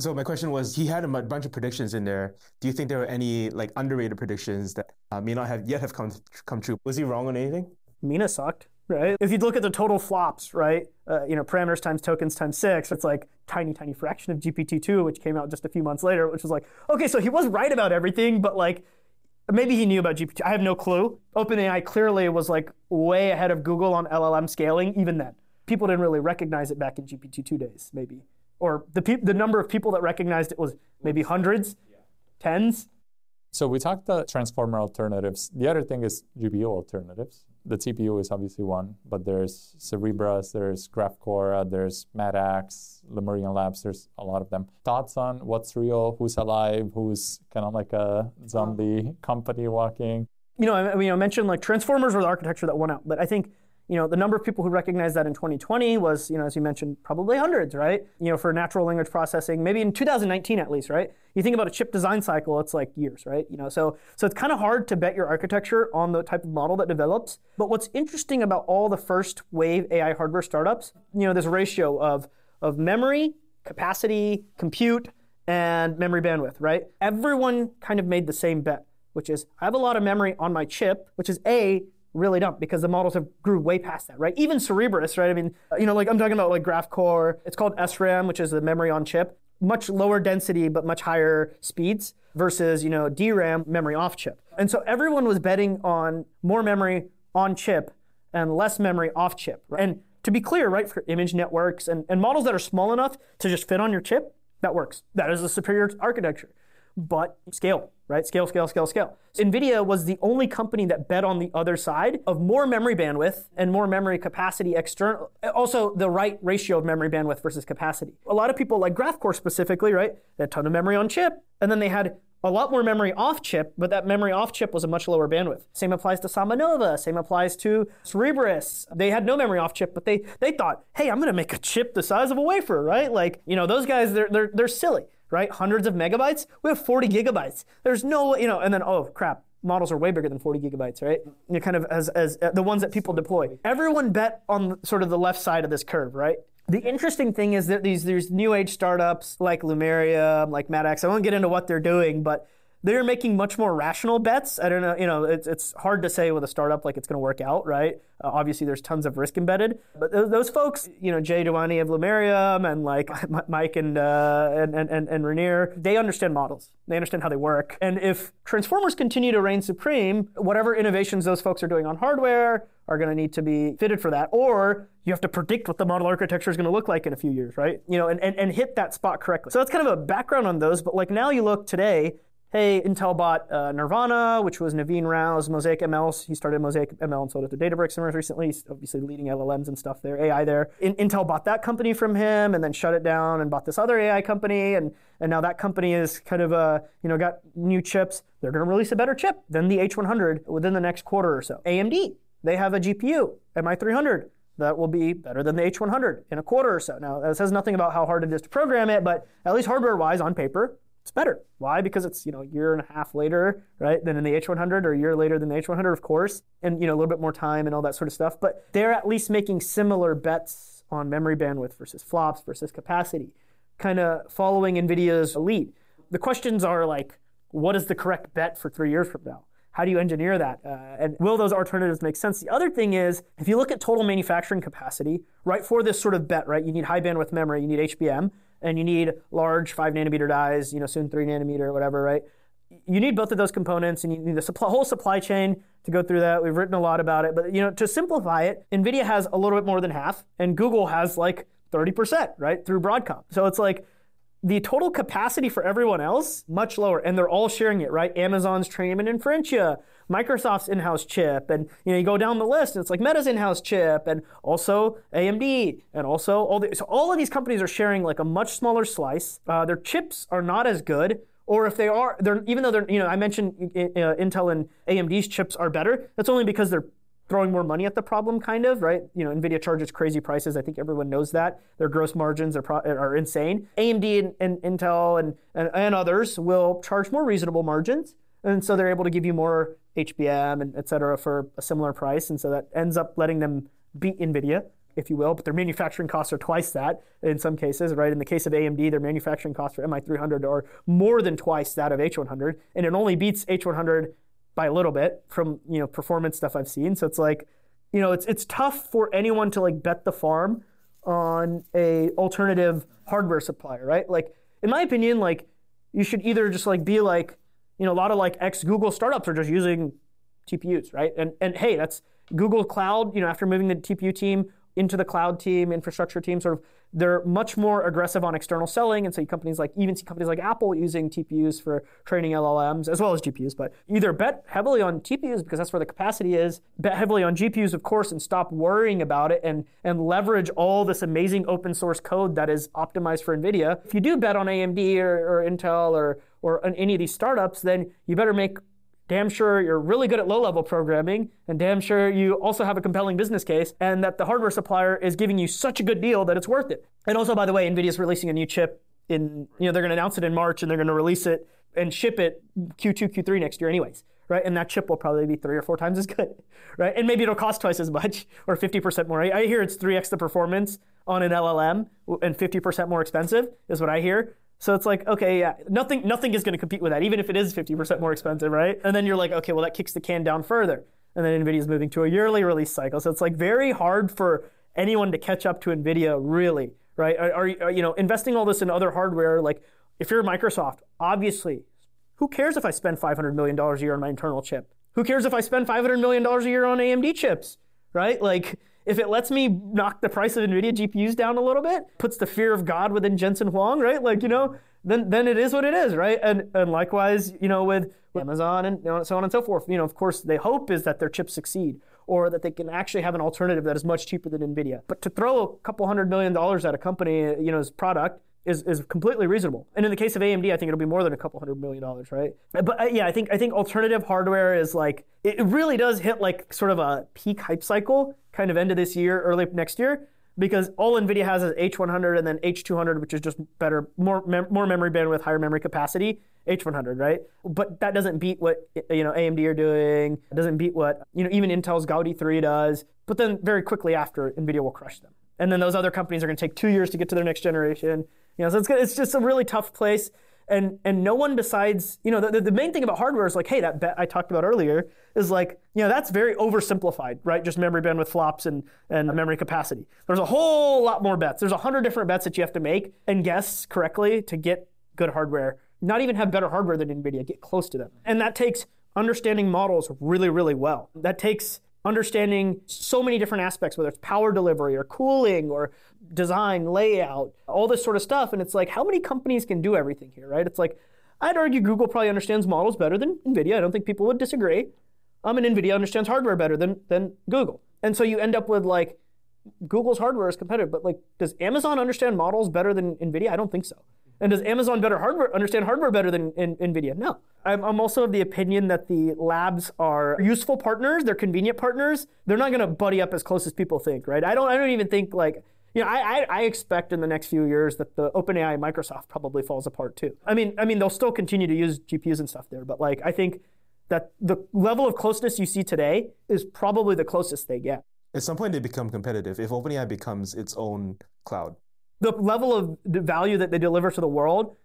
So my question was, he had a bunch of predictions in there. Do you think there were any like underrated predictions that uh, may not have yet have come come true? Was he wrong on anything? Meena sucked, right? If you look at the total flops, right? Uh, you know, parameters times tokens times six, it's like tiny, tiny fraction of GPT-2, which came out just a few months later, which was like, okay, so he was right about everything, but like maybe he knew about GPT. I have no clue. OpenAI clearly was like way ahead of Google on LLM scaling even then. People didn't really recognize it back in GPT-2 days, maybe. Or the peop the number of people that recognized it was maybe hundreds, tens. So we talked the transformer alternatives. The other thing is GPU alternatives. The TPU is obviously one, but there's Cerebras, there's Graphcore, there's MatX, Lemurian Labs. There's a lot of them. Thoughts on what's real, who's alive, who's kind of like a zombie company walking? you know, I, I mean, I mentioned like transformers were the architecture that won out, but I think you know the number of people who recognized that in 2020 was, you know, as you mentioned, probably hundreds, right? You know, for natural language processing, maybe in 2019 at least, right? You think about a chip design cycle, it's like years, right? You know, so so it's kind of hard to bet your architecture on the type of model that develops. But what's interesting about all the first wave AI hardware startups, you know, this ratio of of memory, capacity, compute, and memory bandwidth, right? Everyone kind of made the same bet which is I have a lot of memory on my chip, which is A, really dumb because the models have grew way past that, right? Even Cerebras, right? I mean, uh, you know, like I'm talking about like GraphCore. It's called SRAM, which is the memory on chip. Much lower density, but much higher speeds versus, you know, DRAM, memory off chip. And so everyone was betting on more memory on chip and less memory off chip. And to be clear, right, for image networks and, and models that are small enough to just fit on your chip, that works. That is a superior architecture. But scale, right? Scale, scale, scale, scale. NVIDIA was the only company that bet on the other side of more memory bandwidth and more memory capacity external. Also, the right ratio of memory bandwidth versus capacity. A lot of people, like Graphcore specifically, right? They had a ton of memory on chip, and then they had a lot more memory off chip, but that memory off chip was a much lower bandwidth. Same applies to SambaNova, same applies to Cerebras. They had no memory off chip, but they they thought, hey, I'm gonna make a chip the size of a wafer, right? Like, you know, those guys, they're they're they're silly, right? Hundreds of megabytes. We have 40 gigabytes. There's no, you know, and then oh crap, models are way bigger than 40 gigabytes, right? You kind of as as uh, the ones that people deploy. Everyone bet on sort of the left side of this curve, right? The interesting thing is that these these new age startups like Lemurian, like MatX, I won't get into what they're doing, but they're making much more rational bets. I don't know, you know, it's, it's hard to say with a startup like it's going to work out, right? Uh, obviously, there's tons of risk embedded. But those, those folks, you know, Jay Dawani of Lemurian and like Mike and, uh, and, and, and Reiner, they understand models. They understand how they work. And if transformers continue to reign supreme, whatever innovations those folks are doing on hardware are going to need to be fitted for that. Or you have to predict what the model architecture is going to look like in a few years, right? You know, and, and, and hit that spot correctly. So that's kind of a background on those. But like now you look today, hey, Intel bought uh, Nervana, which was Naveen Rao's Mosaic ML. He started Mosaic ML and sold it to Databricks recently. He's obviously leading LLMs and stuff there, AI there. In- Intel bought that company from him and then shut it down and bought this other AI company. And, and now that company is kind of, uh, you know, got new chips. They're going to release a better chip than the H100 within the next quarter or so. AMD, they have a GPU, MI300 that will be better than the H100 in a quarter or so. Now, that says nothing about how hard it is to program it, but at least hardware-wise, on paper, it's better. Why? Because it's you know a year and a half later, right, than in the H100, or a year later than the H100, of course, and you know a little bit more time and all that sort of stuff. But they're at least making similar bets on memory bandwidth versus flops versus capacity, kind of following NVIDIA's lead. The questions are like, what is the correct bet for three years from now? How do you engineer that? Uh, and will those alternatives make sense? The other thing is, if you look at total manufacturing capacity, right, for this sort of bet, right, you need high bandwidth memory, you need HBM and you need large five nanometer dies, you know, soon three nanometer whatever, right? You need both of those components, and you need the supply, whole supply chain to go through that. We've written a lot about it, but you know, to simplify it, NVIDIA has a little bit more than half, and Google has like 30%, right, through Broadcom. So it's like the total capacity for everyone else much lower, and they're all sharing it, right? Amazon's Trainium and Inferentia, Microsoft's in-house chip, and you know you go down the list, and it's like Meta's in-house chip, and also AMD, and also all the, so all of these companies are sharing like a much smaller slice. Uh, their chips are not as good, or if they are, they're even though they're you know I mentioned uh, Intel and AMD's chips are better. That's only because they're throwing more money at the problem, kind of, right? You know, NVIDIA charges crazy prices. I think everyone knows that. Their gross margins are, pro- are insane. AMD and, and Intel and, and, and, others will charge more reasonable margins. And so they're able to give you more HBM and et cetera for a similar price. And so that ends up letting them beat NVIDIA, if you will, but their manufacturing costs are twice that in some cases, right? In the case of AMD, their manufacturing costs for MI300 are more than twice that of H100, and it only beats H100 by a little bit from, you know, performance stuff I've seen. So it's like, you know, it's it's tough for anyone to like bet the farm on a alternative hardware supplier, right? Like in my opinion, like you should either just like be like you know, a lot of like ex Google startups are just using TPUs, right? And and hey, that's Google Cloud. You know, after moving the TPU team into the cloud team, infrastructure team, sort of they're much more aggressive on external selling. And so companies like even see companies like Apple using TPUs for training LLMs as well as GPUs, but either bet heavily on TPUs because that's where the capacity is, bet heavily on GPUs, of course, and stop worrying about it and, and leverage all this amazing open source code that is optimized for NVIDIA. If you do bet on AMD or, or Intel or or any of these startups, then you better make damn sure you're really good at low level programming, and damn sure you also have a compelling business case, and that the hardware supplier is giving you such a good deal that it's worth it. And also, by the way, NVIDIA is releasing a new chip in, you know, they're going to announce it in March and they're going to release it and ship it Q2, Q3 next year, anyways. Right, and that chip will probably be three or four times as good, right? And maybe it'll cost twice as much or 50% more. I, I hear it's 3x the performance on an LLM and 50% more expensive is what I hear. So it's like, okay, yeah, nothing nothing is going to compete with that, even if it is 50% more expensive, right? And then you're like, okay, well that kicks the can down further. And then NVIDIA is moving to a yearly release cycle. So it's like very hard for anyone to catch up to NVIDIA, really, right? Are, are, are you know investing all this in other hardware? Like, if you're Microsoft, obviously, who cares if I spend 500 million dollars a year on my internal chip? Who cares if I spend 500 million dollars a year on AMD chips, right? Like if it lets me knock the price of NVIDIA GPUs down a little bit, puts the fear of God within Jensen Huang, right? Like, you know, then then it is what it is, right? And and likewise, you know, with Amazon and know, so on and so forth. You know, of course, they hope is that their chips succeed or that they can actually have an alternative that is much cheaper than NVIDIA. But to throw a couple hundred million dollars at a company, you know's product is, is completely reasonable. And in the case of AMD, I think it'll be more than a couple hundred million dollars, right? But uh, yeah, I think I think alternative hardware is like it really does hit like sort of a peak hype cycle, kind of end of this year, early next year, because all NVIDIA has is H100 and then H200, which is just better, more mem- more memory bandwidth, higher memory capacity. H100, right? But that doesn't beat what you know AMD are doing. It doesn't beat what you know even Intel's Gaudi 3 does. But then very quickly after, NVIDIA will crush them. And then those other companies are going to take two years to get to their next generation. You know, so it's, it's just a really tough place. And, and no one besides, you know, the, the main thing about hardware is like, hey, that bet I talked about earlier is like, you know, that's very oversimplified, right? Just memory bandwidth flops and, and memory capacity. There's a whole lot more bets. There's a hundred different bets that you have to make and guess correctly to get good hardware. Not even have better hardware than NVIDIA, get close to them. And that takes understanding models really, really well. That takes understanding so many different aspects, whether it's power delivery or cooling or design, layout, all this sort of stuff. And it's like, how many companies can do everything here, right? It's like, I'd argue Google probably understands models better than NVIDIA. I don't think people would disagree. Um, and NVIDIA understands hardware better than, than Google. And so you end up with like, Google's hardware is competitive, but like, does Amazon understand models better than NVIDIA? I don't think so. And does Amazon better hardware understand hardware better than in, NVIDIA? No. I'm, I'm also of the opinion that the labs are useful partners. They're convenient partners. They're not going to buddy up as close as people think, right? I don't. I don't even think like you know, I, I, I, expect in the next few years that the OpenAI Microsoft probably falls apart too. I mean, I mean, they'll still continue to use GPUs and stuff there, but like, I think that the level of closeness you see today is probably the closest they get. At some point, they become competitive. If OpenAI becomes its own cloud, the level of value that they deliver to the world,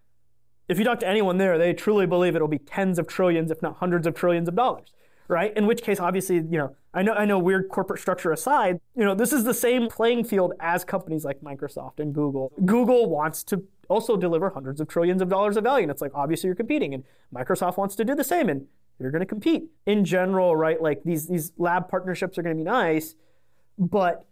if you talk to anyone there, they truly believe it'll be tens of trillions, if not hundreds of trillions of dollars right? In which case, obviously, you know, I know, I know weird corporate structure aside, you know, this is the same playing field as companies like Microsoft and Google. Google wants to also deliver hundreds of trillions of dollars of value. And it's like, obviously you're competing and Microsoft wants to do the same and you're going to compete. In general, right, like these, these lab partnerships are going to be nice, but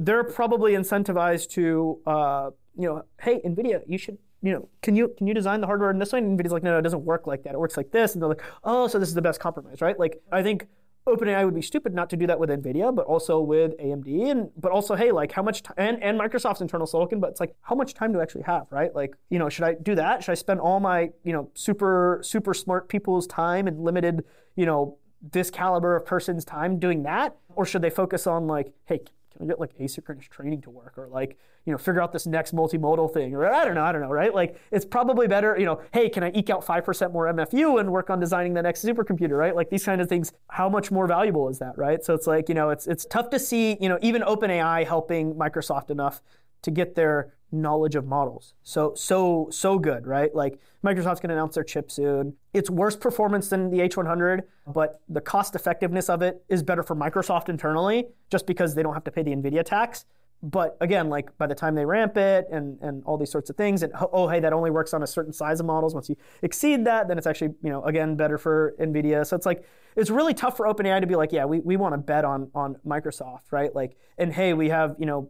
they're probably incentivized to, uh, you know, hey, NVIDIA, you should you know, can you can you design the hardware in this way? And NVIDIA's like, no, no, it doesn't work like that. It works like this. And they're like, oh, so this is the best compromise, right? Like, I think OpenAI would be stupid not to do that with NVIDIA, but also with AMD, and but also, hey, like, how much and and Microsoft's internal silicon, but it's like, how much time do I actually have, right? Like, you know, should I do that? Should I spend all my, you know, super super smart people's time and limited, you know, this caliber of person's time doing that, or should they focus on like, hey, can I get like asynchronous training to work, or like, you know, figure out this next multimodal thing, or I don't know, I don't know, right? Like, it's probably better, you know, hey, can I eke out 5% more MFU and work on designing the next supercomputer, right? Like these kind of things, how much more valuable is that, right? So it's like, you know, it's it's tough to see, you know, even OpenAI helping Microsoft enough to get their knowledge of models. So so so good, right? Like Microsoft's going to announce their chip soon. It's worse performance than the H100, but the cost effectiveness of it is better for Microsoft internally just because they don't have to pay the Nvidia tax but again, like by the time they ramp it and, and all these sorts of things, and oh, hey, that only works on a certain size of models. Once you exceed that, then it's actually, you know, again, better for NVIDIA. So it's like, it's really tough for OpenAI to be like, yeah, we, we want to bet on, on Microsoft, right? Like, and hey, we have, you know,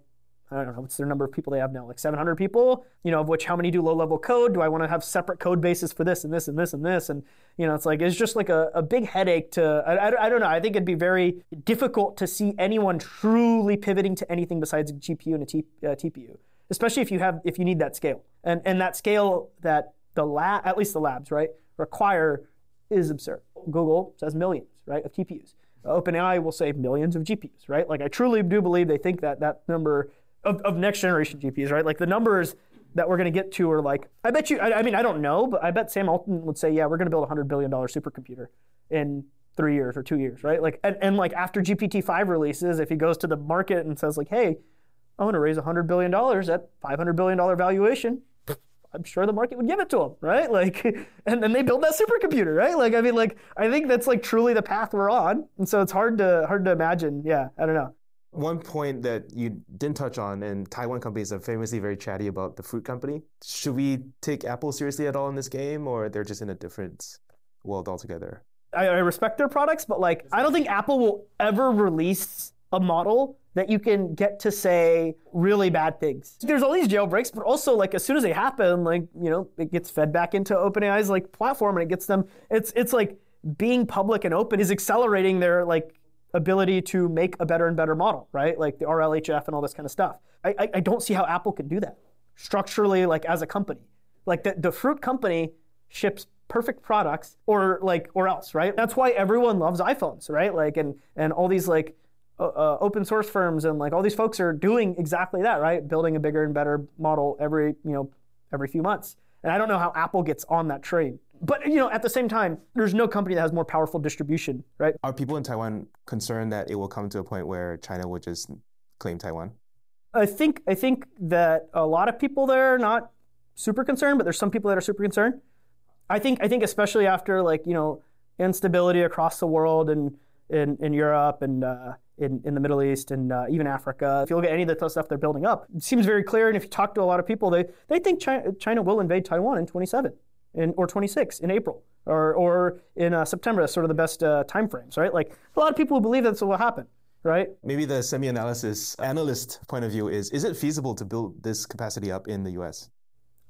I don't know what's their number of people they have now, like 700 people, you know, of which how many do low level code? Do I want to have separate code bases for this and this and this and this? And, you know, it's like, it's just like a, a big headache to, I, I, I, don't know. I think it'd be very difficult to see anyone truly pivoting to anything besides a GPU and a T, uh, TPU, especially if you have, if you need that scale. And, and that scale that the lab, at least the labs, right, require is absurd. Google says millions, right, of TPUs. OpenAI will say millions of GPUs, right? Like I truly do believe they think that that number of, of next generation GPUs, right? Like the numbers that we're going to get to are like, I bet you, I, I, mean, I don't know, but I bet Sam Altman would say, yeah, we're going to build a $100 billion supercomputer in three years or two years, right? Like, and, and like after GPT-5 releases, if he goes to the market and says like, hey, I want to raise $100 billion at $500 billion valuation, I'm sure the market would give it to them, right? Like, and then they build that supercomputer, right? Like, I mean, like, I think that's like truly the path we're on, and so it's hard to hard to imagine. Yeah, I don't know. One point that you didn't touch on, and Taiwan companies are famously very chatty about the fruit company. Should we take Apple seriously at all in this game, or they're just in a different world altogether? I, I respect their products, but like, I don't think Apple will ever release a model that you can get to say really bad things. There's all these jailbreaks, but also like as soon as they happen, like you know, it gets fed back into OpenAI's like platform and it gets them. It's it's like being public and open is accelerating their like ability to make a better and better model, right? Like the RLHF and all this kind of stuff. I, I, I don't see how Apple could do that structurally, like as a company. Like the, the fruit company ships perfect products or like or else, right? That's why everyone loves iPhones, right? Like and and all these like uh, uh, open source firms and like all these folks are doing exactly that, right? Building a bigger and better model every you know every few months. And I don't know how Apple gets on that train. But you know, at the same time, there's no company that has more powerful distribution, right? Are people in Taiwan concerned that it will come to a point where China will just claim Taiwan? I think I think that a lot of people there are not super concerned, but there's some people that are super concerned. I think I think especially after like you know instability across the world and in, in Europe and uh, in, in the Middle East and uh, even Africa. If you look at any of the stuff they're building up, it seems very clear. And if you talk to a lot of people, they, they think China, China will invade Taiwan in 27 in, or 26 in April or, or in uh, September. That's sort of the best uh, time frames, right? Like a lot of people believe that's what will happen. Right? Maybe the semi-analysis analyst point of view is: Is it feasible to build this capacity up in the U.S.?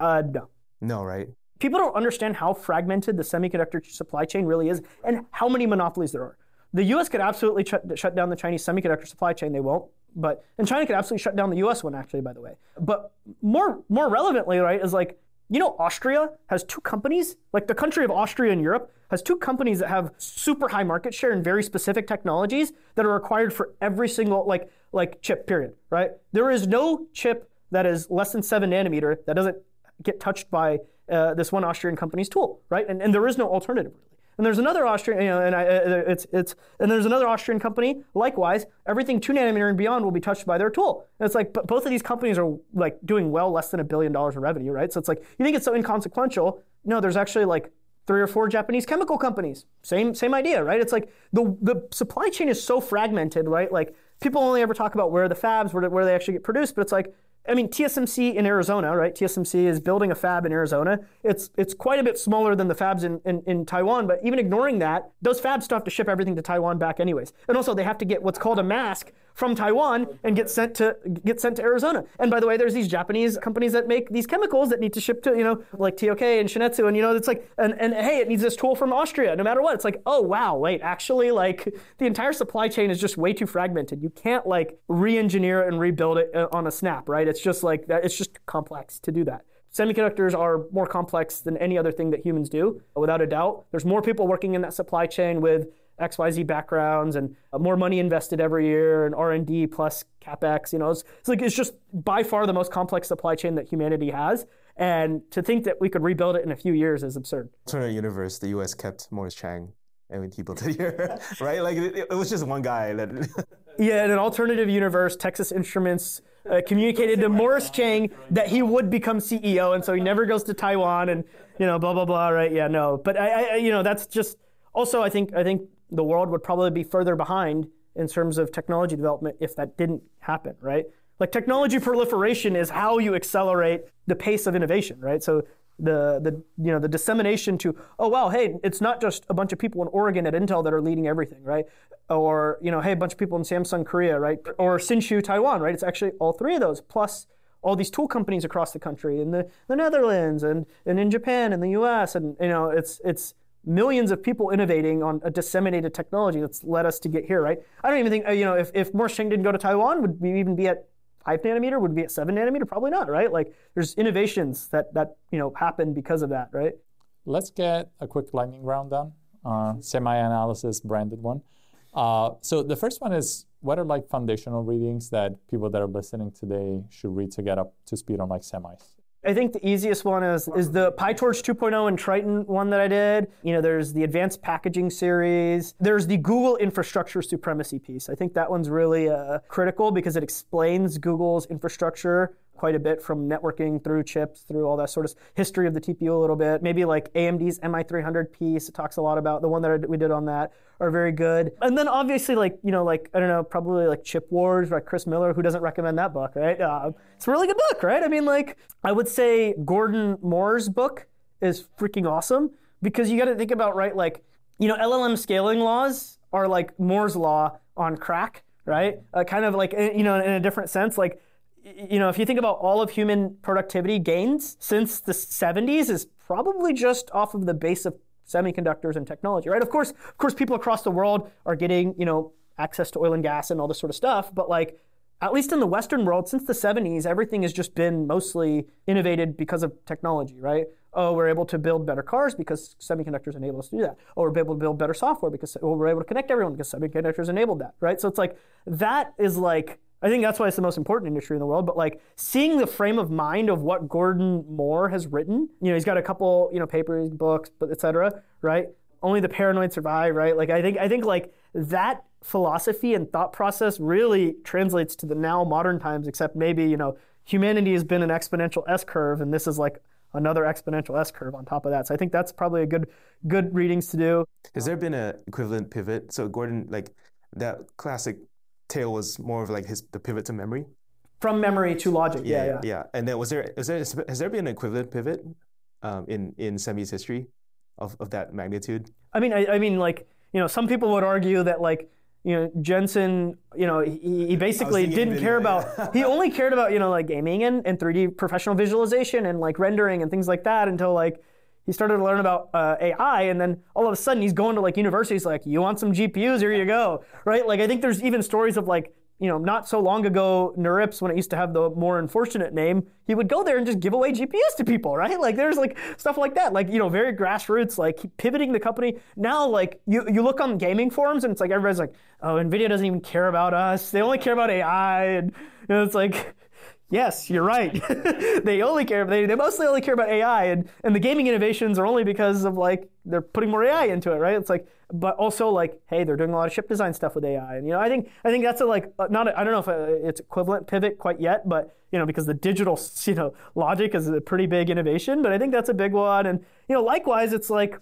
Uh, no. No, right? People don't understand how fragmented the semiconductor supply chain really is, and how many monopolies there are. The U.S. could absolutely shut down the Chinese semiconductor supply chain. They won't, but and China could absolutely shut down the U.S. one, actually, by the way. But more more relevantly, right, is like you know, Austria has two companies, like the country of Austria in Europe has two companies that have super high market share in very specific technologies that are required for every single like like chip period, right? There is no chip that is less than 7 nanometer that doesn't get touched by uh, this one Austrian company's tool, right? And, and there is no alternative really. And there's another Austrian, you know, and I, uh, it's it's and there's another Austrian company. Likewise, everything two nanometer and beyond will be touched by their tool. And it's like both of these companies are like doing well less than a billion dollars in revenue, right? So it's like you think it's so inconsequential. No, there's actually like three or four Japanese chemical companies. Same same idea, right? It's like the the supply chain is so fragmented, right? Like people only ever talk about where the fabs where, where they actually get produced, but it's like I mean, TSMC in Arizona, right? TSMC is building a fab in Arizona. It's it's quite a bit smaller than the fabs in, in, in, Taiwan, but even ignoring that, those fabs still have to ship everything to Taiwan back anyways. And also they have to get what's called a mask from Taiwan and get sent to get sent to Arizona. And by the way, there's these Japanese companies that make these chemicals that need to ship to, you know, like TOK and Shin-Etsu, and you know, it's like, and, and hey, it needs this tool from Austria, no matter what. It's like, oh wow, wait, actually, like the entire supply chain is just way too fragmented. You can't like re-engineer and rebuild it uh, on a snap, right? It's just like that. It's just complex to do that. Semiconductors are more complex than any other thing that humans do, without a doubt. There's more people working in that supply chain with XYZ backgrounds and uh, more money invested every year and R&D plus capex. You know, it's, it's, like it's just by far the most complex supply chain that humanity has. And to think that we could rebuild it in a few years is absurd. Alternate universe, the U.S. kept Morris Chang and he built it here, right? Like it, it, was just one guy that. yeah, in an alternative universe, Texas Instruments uh, communicated to Morris Chang that he would become CEO, and so he never goes to Taiwan, and you know, blah blah blah. Right? Yeah, no, but I, I you know, that's just also I think I think the world would probably be further behind in terms of technology development if that didn't happen, right? Like technology proliferation is how you accelerate the pace of innovation, right? So the the you know the dissemination to oh wow hey it's not just a bunch of people in Oregon at Intel that are leading everything right or you know hey a bunch of people in Samsung Korea right or Hsinchu Taiwan right it's actually all three of those plus all these tool companies across the country in the, the Netherlands and, and in Japan and the US and you know it's it's millions of people innovating on a disseminated technology that's led us to get here, right? I don't even think, uh, you know, if, if Chang didn't go to Taiwan, would we even be at five nanometer? Would be at seven nanometer? Probably not, right? Like there's innovations that, that you know, happen because of that, right? Let's get a quick lightning round done, uh, semi-analysis branded one. Uh, so the first one is what are like foundational readings that people that are listening today should read to get up to speed on like semis? I think the easiest one is is the PyTorch 2.0 and Triton one that I did. You know, there's the advanced packaging series. There's the Google infrastructure supremacy piece. I think that one's really uh, critical because it explains Google's infrastructure quite a bit from networking through chips, through all that sort of history of the TPU a little bit. Maybe like AMD's MI300 piece, it talks a lot about the one that we did on that are very good. And then obviously like, you know, like, I don't know, probably like Chip Wars, by Chris Miller, who doesn't recommend that book, right? Uh, it's a really good book, right? I mean, like, I would say Gordon Moore's book is freaking awesome because you got to think about, right, like, you know, LLM scaling laws are like Moore's law on crack, right? Uh, kind of like, you know, in a different sense, like, you know, if you think about all of human productivity gains since the 70s is probably just off of the base of semiconductors and technology, right? Of course, of course, people across the world are getting, you know, access to oil and gas and all this sort of stuff, but like, at least in the Western world, since the 70s, everything has just been mostly innovated because of technology, right? Oh, we're able to build better cars because semiconductors enable us to do that. Oh, we're able to build better software because oh, we're able to connect everyone because semiconductors enabled that, right? So it's like that is like I think that's why it's the most important industry in the world. But like seeing the frame of mind of what Gordon Moore has written, you know, he's got a couple, you know, papers, books, but et cetera, right? Only the paranoid survive, right? Like I think I think like that philosophy and thought process really translates to the now modern times, except maybe, you know, humanity has been an exponential S curve, and this is like another exponential S curve on top of that. So I think that's probably a good good readings to do. Has there been an equivalent pivot? So Gordon, like that classic tale was more of like his the pivot to memory. From memory to logic. Yeah, yeah. Yeah. yeah. And then was there is there has there been an equivalent pivot um, in in semi's history of, of that magnitude? I mean, I, I mean, like you know, some people would argue that like you know, Jensen, you know, he, he basically didn't care about, he only cared about, you know, like gaming and, and 3D professional visualization and like rendering and things like that until like he started to learn about uh, AI, and then all of a sudden he's going to like universities like, you want some GPUs? Here you go, right? Like I think there's even stories of like, you know, not so long ago, NeurIPS, when it used to have the more unfortunate name, he would go there and just give away GPUs to people, right? Like there's like stuff like that, like, you know, very grassroots, like pivoting the company. Now, like you, you look on gaming forums and it's like everybody's like, oh, NVIDIA doesn't even care about us. They only care about AI. And you know, it's like, Yes, you're right. they only care. They, they mostly only care about AI, and, and the gaming innovations are only because of like they're putting more AI into it, right? It's like, but also like, hey, they're doing a lot of chip design stuff with AI, and you know, I think I think that's a like not I don't know if uh, it's equivalent pivot quite yet, but you know, because the digital you know logic is a pretty big innovation, but I think that's a big one, and you know, likewise, it's like,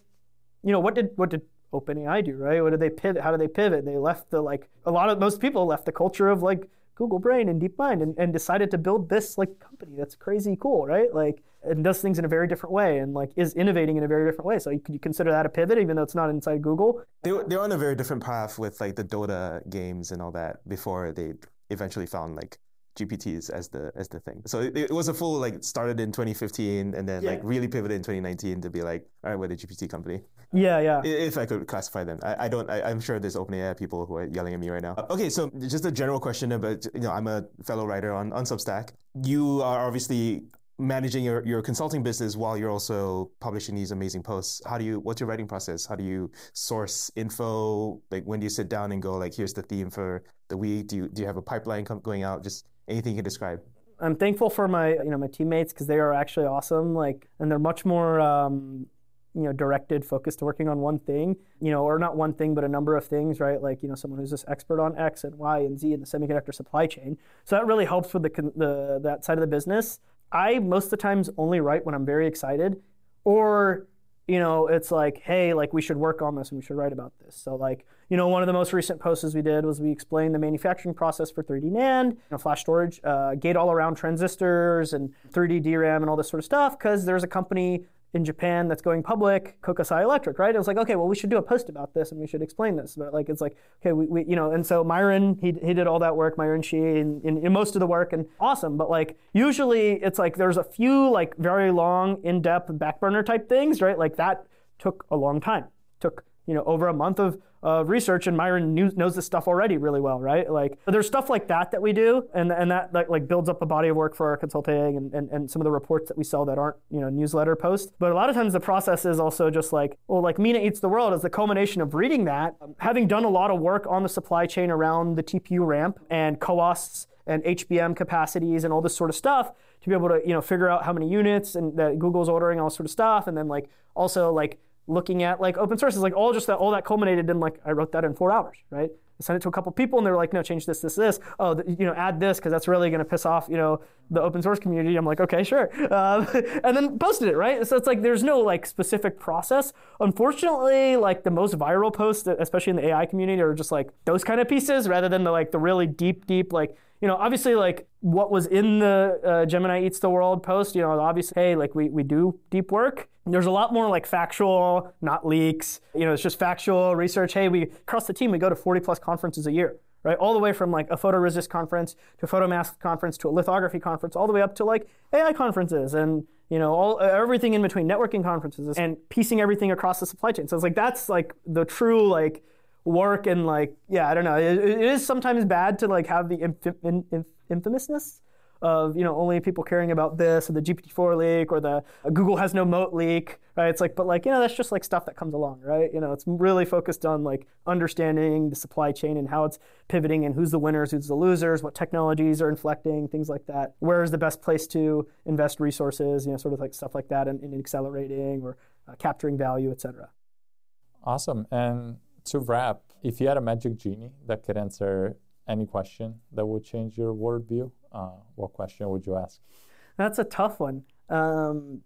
you know, what did what did OpenAI do, right? What did they pivot? How did they pivot? They left the like a lot of most people left the culture of like Google Brain and DeepMind and, and decided to build this like company that's crazy cool, right? Like and does things in a very different way and like is innovating in a very different way. So could you consider that a pivot even though it's not inside Google? They they're on a very different path with like the Dota games and all that before they eventually found like GPTs as the as the thing. So it, it, was a full like started in 2015 and then yeah. like really pivoted in 2019 to be like, all right, we're the GPT company. Yeah, yeah. If I could classify them, I, I don't. I, am sure there's OpenAI people who are yelling at me right now. Uh, okay, so just a general question about you know I'm a fellow writer on on Substack. You are obviously managing your, your consulting business while you're also publishing these amazing posts how do you what's your writing process how do you source info like when do you sit down and go like here's the theme for the week do you do you have a pipeline going out just anything you can describe? I'm thankful for my you know my teammates because they are actually awesome. Like, and they're much more um, you know directed, focused, to working on one thing. You know, or not one thing, but a number of things, right? Like you know, someone who's just expert on X and Y and Z in the semiconductor supply chain. So that really helps with the, the that side of the business. I most of the times only write when I'm very excited, or you know, it's like, hey, like we should work on this and we should write about this. So like, you know, one of the most recent posts we did was we explained the manufacturing process for 3D NAND, you know, flash storage, uh, gate all around transistors and 3D DRAM and all this sort of stuff because there's a company in Japan that's going public, Kokusai Electric, right? It was like, okay, well, we should do a post about this and we should explain this. But like, it's like, okay, we, we you know, and so Myron, he, he did all that work, Myron Xie, and, in most of the work, and awesome. But like, usually it's like there's a few like very long, in-depth back burner type things, right? Like that took a long time. Took you know over a month of uh, research and Myron knew, knows this stuff already really well, right? Like there's stuff like that that we do, and and that like, like builds up a body of work for our consulting and, and, and some of the reports that we sell that aren't you know newsletter posts. But a lot of times the process is also just like well, like Meena eats the world is the culmination of reading that, um, having done a lot of work on the supply chain around the TPU ramp and CoWoS and HBM capacities and all this sort of stuff to be able to you know figure out how many units and that Google's ordering all sort of stuff, and then like also like looking at like open sources, like all just that all that culminated in like I wrote that in four hours, right? sent it to a couple people, and they're like, no, change this, this, this. Oh, th- you know, add this because that's really going to piss off, you know, the open source community. I'm like, okay, sure, um, and then posted it, right? So it's like there's no like specific process. Unfortunately, like the most viral posts, especially in the AI community, are just like those kind of pieces rather than the like the really deep, deep like you know, obviously, like what was in the uh, Gemini Eats the World post, you know, obviously, hey, like we, we do deep work. There's a lot more like factual, not leaks. You know, it's just factual research. Hey, we across the team, we go to 40 plus conferences a year, right? All the way from like a photoresist conference to a photomask conference to a lithography conference, all the way up to like AI conferences and you know all everything in between, networking conferences and piecing everything across the supply chain. So it's like that's like the true like work and like yeah i don't know it, it is sometimes bad to like have the inf- infamousness of you know only people caring about this or the GPT-4 leak or the uh, Google has no moat leak, right? It's like, but like you know that's just like stuff that comes along, right? You know, it's really focused on like understanding the supply chain and how it's pivoting and who's the winners, who's the losers, what technologies are inflecting, things like that. Where is the best place to invest resources? You know, sort of like stuff like that in, in accelerating or uh, capturing value, et cetera. Awesome. And to wrap, if you had a magic genie that could answer any question that would change your worldview, uh, what question would you ask? That's a tough one. Um,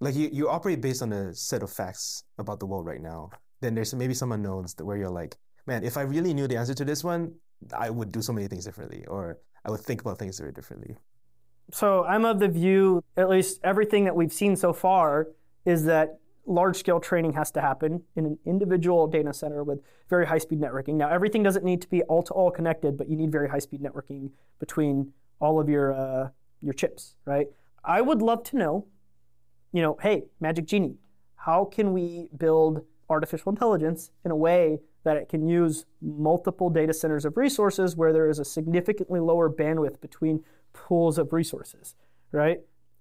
like you, you operate based on a set of facts about the world right now. Then there's maybe some unknowns where you're like, man, if I really knew the answer to this one, I would do so many things differently, or I would think about things very differently. So I'm of the view, at least everything that we've seen so far, is that large scale training has to happen in an individual data center with very high speed networking. Now, everything doesn't need to be all to all connected, but you need very high speed networking between all of your, uh, your chips, right? I would love to know, you know, hey, Magic Genie, how can we build artificial intelligence in a way that it can use multiple data centers of resources where there is a significantly lower bandwidth between pools of resources, right?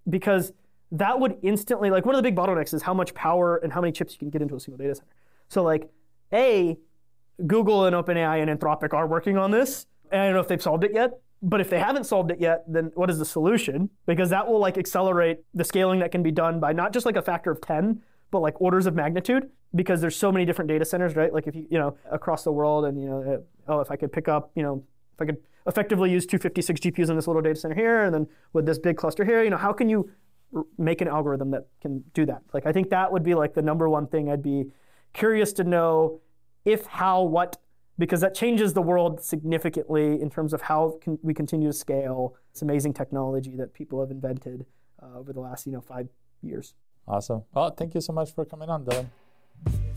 Because that would instantly like one of the big bottlenecks is how much power and how many chips you can get into a single data center. So like a Google and OpenAI and Anthropic are working on this. And I don't know if they've solved it yet, but if they haven't solved it yet, then what is the solution? Because that will like accelerate the scaling that can be done by not just like a factor of 10, but like orders of magnitude because there's so many different data centers, right? Like if you, you know, across the world and, you know, oh, if I could pick up, you know, if I could effectively use 256 GPUs in this little data center here and then with this big cluster here, you know, how can you make an algorithm that can do that. Like I think that would be like the number one thing I'd be curious to know if, how, what, because that changes the world significantly in terms of how can we continue to scale. this amazing technology that people have invented uh, over the last you know five years. Awesome. Well, thank you so much for coming on, Dylan.